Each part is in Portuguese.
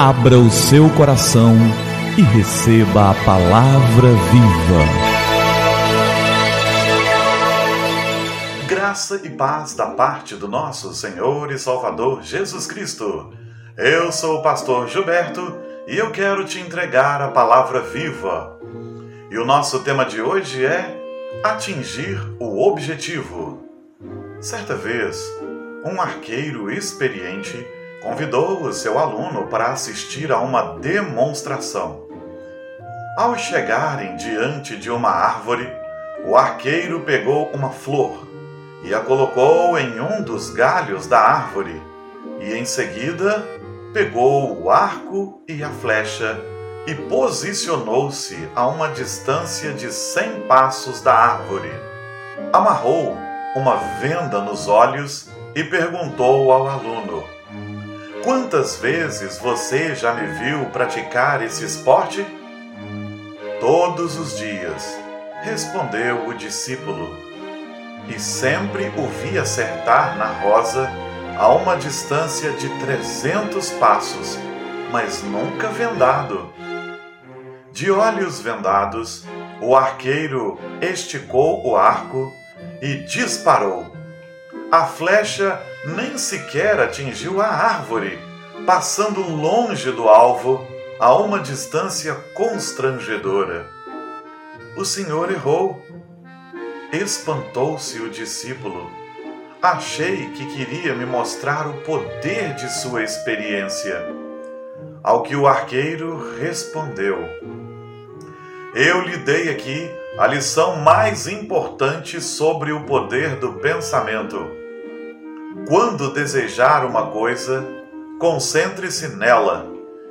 Abra o seu coração e receba a palavra viva. Graça e paz da parte do nosso Senhor e Salvador Jesus Cristo. Eu sou o pastor Gilberto e eu quero te entregar a palavra viva. E o nosso tema de hoje é atingir o objetivo. Certa vez, um arqueiro experiente convidou seu aluno para assistir a uma demonstração. Ao chegarem diante de uma árvore, o arqueiro pegou uma flor e a colocou em um dos galhos da árvore, e em seguida pegou o arco e a flecha e posicionou-se a uma distância de cem passos da árvore. Amarrou uma venda nos olhos e perguntou ao aluno: Quantas vezes você já me viu praticar esse esporte? Todos os dias, respondeu o discípulo, e sempre o vi acertar na rosa a uma distância de trezentos passos, mas nunca vendado. De olhos vendados, o arqueiro esticou o arco e disparou. A flecha nem sequer atingiu a árvore, passando longe do alvo a uma distância constrangedora. O Senhor errou. Espantou-se o discípulo. Achei que queria me mostrar o poder de sua experiência. Ao que o arqueiro respondeu: Eu lhe dei aqui a lição mais importante sobre o poder do pensamento. Quando desejar uma coisa, concentre-se nela.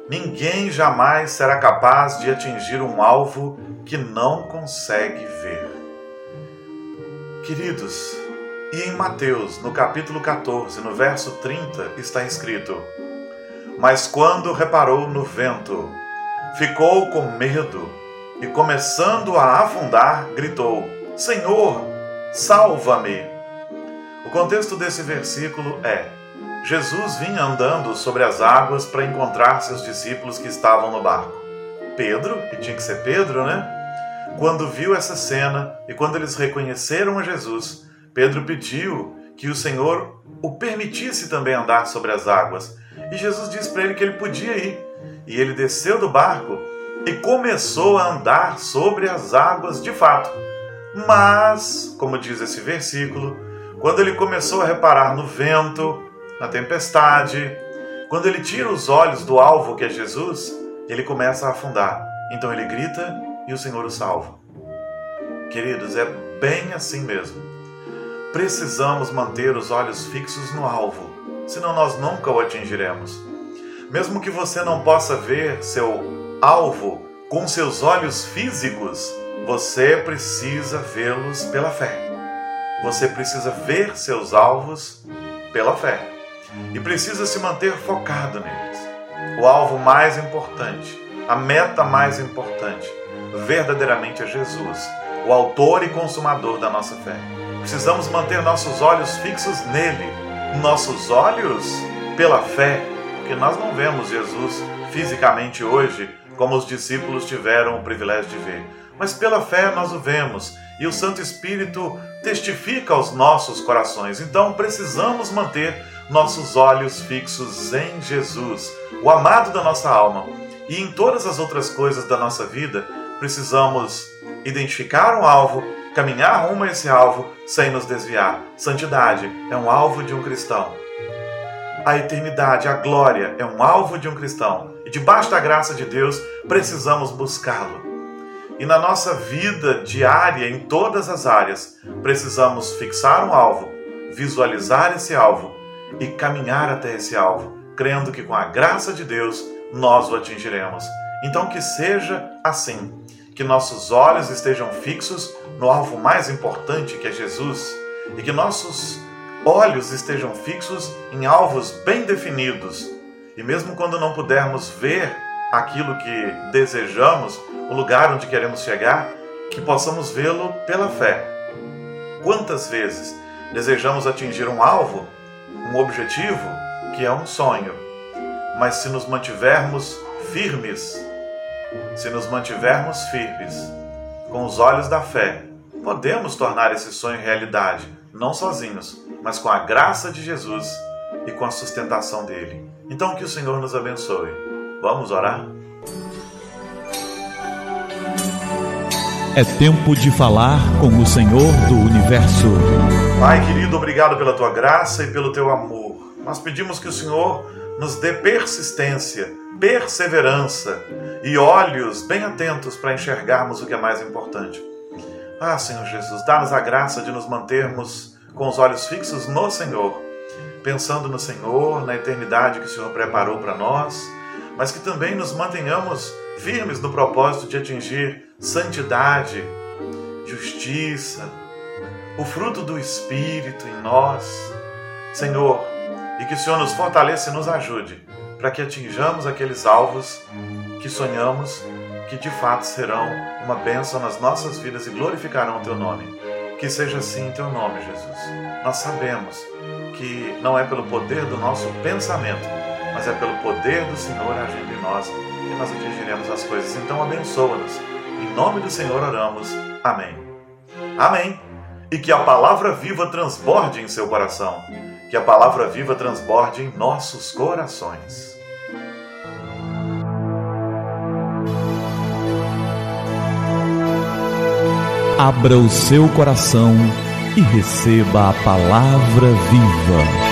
Ninguém jamais será capaz de atingir um alvo que não consegue ver. Queridos, e em Mateus, no capítulo 14, no verso 30, está escrito: Mas quando reparou no vento, ficou com medo e, começando a afundar, gritou: Senhor, salva-me! O contexto desse versículo é: Jesus vinha andando sobre as águas para encontrar seus discípulos que estavam no barco. Pedro, que tinha que ser Pedro, né? Quando viu essa cena e quando eles reconheceram a Jesus, Pedro pediu que o Senhor o permitisse também andar sobre as águas. E Jesus disse para ele que ele podia ir. E ele desceu do barco e começou a andar sobre as águas de fato. Mas, como diz esse versículo, quando ele começou a reparar no vento, na tempestade, quando ele tira os olhos do alvo que é Jesus, ele começa a afundar. Então ele grita e o Senhor o salva. Queridos, é bem assim mesmo. Precisamos manter os olhos fixos no alvo, senão nós nunca o atingiremos. Mesmo que você não possa ver seu alvo com seus olhos físicos, você precisa vê-los pela fé. Você precisa ver seus alvos pela fé e precisa se manter focado neles. O alvo mais importante, a meta mais importante, verdadeiramente é Jesus, o autor e consumador da nossa fé. Precisamos manter nossos olhos fixos nele, nossos olhos pela fé, porque nós não vemos Jesus fisicamente hoje como os discípulos tiveram o privilégio de ver, mas pela fé nós o vemos e o Santo Espírito testifica aos nossos corações. Então precisamos manter nossos olhos fixos em Jesus, o amado da nossa alma. E em todas as outras coisas da nossa vida, precisamos identificar um alvo, caminhar rumo a esse alvo sem nos desviar. Santidade é um alvo de um cristão. A eternidade, a glória é um alvo de um cristão. E debaixo da graça de Deus, precisamos buscá-lo. E na nossa vida diária, em todas as áreas, precisamos fixar um alvo, visualizar esse alvo e caminhar até esse alvo, crendo que com a graça de Deus nós o atingiremos. Então, que seja assim, que nossos olhos estejam fixos no alvo mais importante que é Jesus e que nossos olhos estejam fixos em alvos bem definidos. E mesmo quando não pudermos ver aquilo que desejamos, o lugar onde queremos chegar, que possamos vê-lo pela fé. Quantas vezes desejamos atingir um alvo, um objetivo, que é um sonho, mas se nos mantivermos firmes, se nos mantivermos firmes, com os olhos da fé, podemos tornar esse sonho realidade, não sozinhos, mas com a graça de Jesus e com a sustentação dele. Então que o Senhor nos abençoe. Vamos orar? É tempo de falar com o Senhor do universo. Pai querido, obrigado pela tua graça e pelo teu amor. Nós pedimos que o Senhor nos dê persistência, perseverança e olhos bem atentos para enxergarmos o que é mais importante. Ah, Senhor Jesus, dá-nos a graça de nos mantermos com os olhos fixos no Senhor, pensando no Senhor, na eternidade que o Senhor preparou para nós, mas que também nos mantenhamos firmes no propósito de atingir santidade, justiça, o fruto do Espírito em nós. Senhor, e que o Senhor nos fortaleça e nos ajude para que atinjamos aqueles alvos que sonhamos que de fato serão uma bênção nas nossas vidas e glorificarão o teu nome. Que seja assim em teu nome, Jesus. Nós sabemos que não é pelo poder do nosso pensamento, mas é pelo poder do Senhor agindo em nós que nós atingiremos as coisas. Então abençoa-nos. Em nome do Senhor oramos. Amém. Amém. E que a palavra viva transborde em seu coração. Que a palavra viva transborde em nossos corações. Abra o seu coração e receba a palavra viva.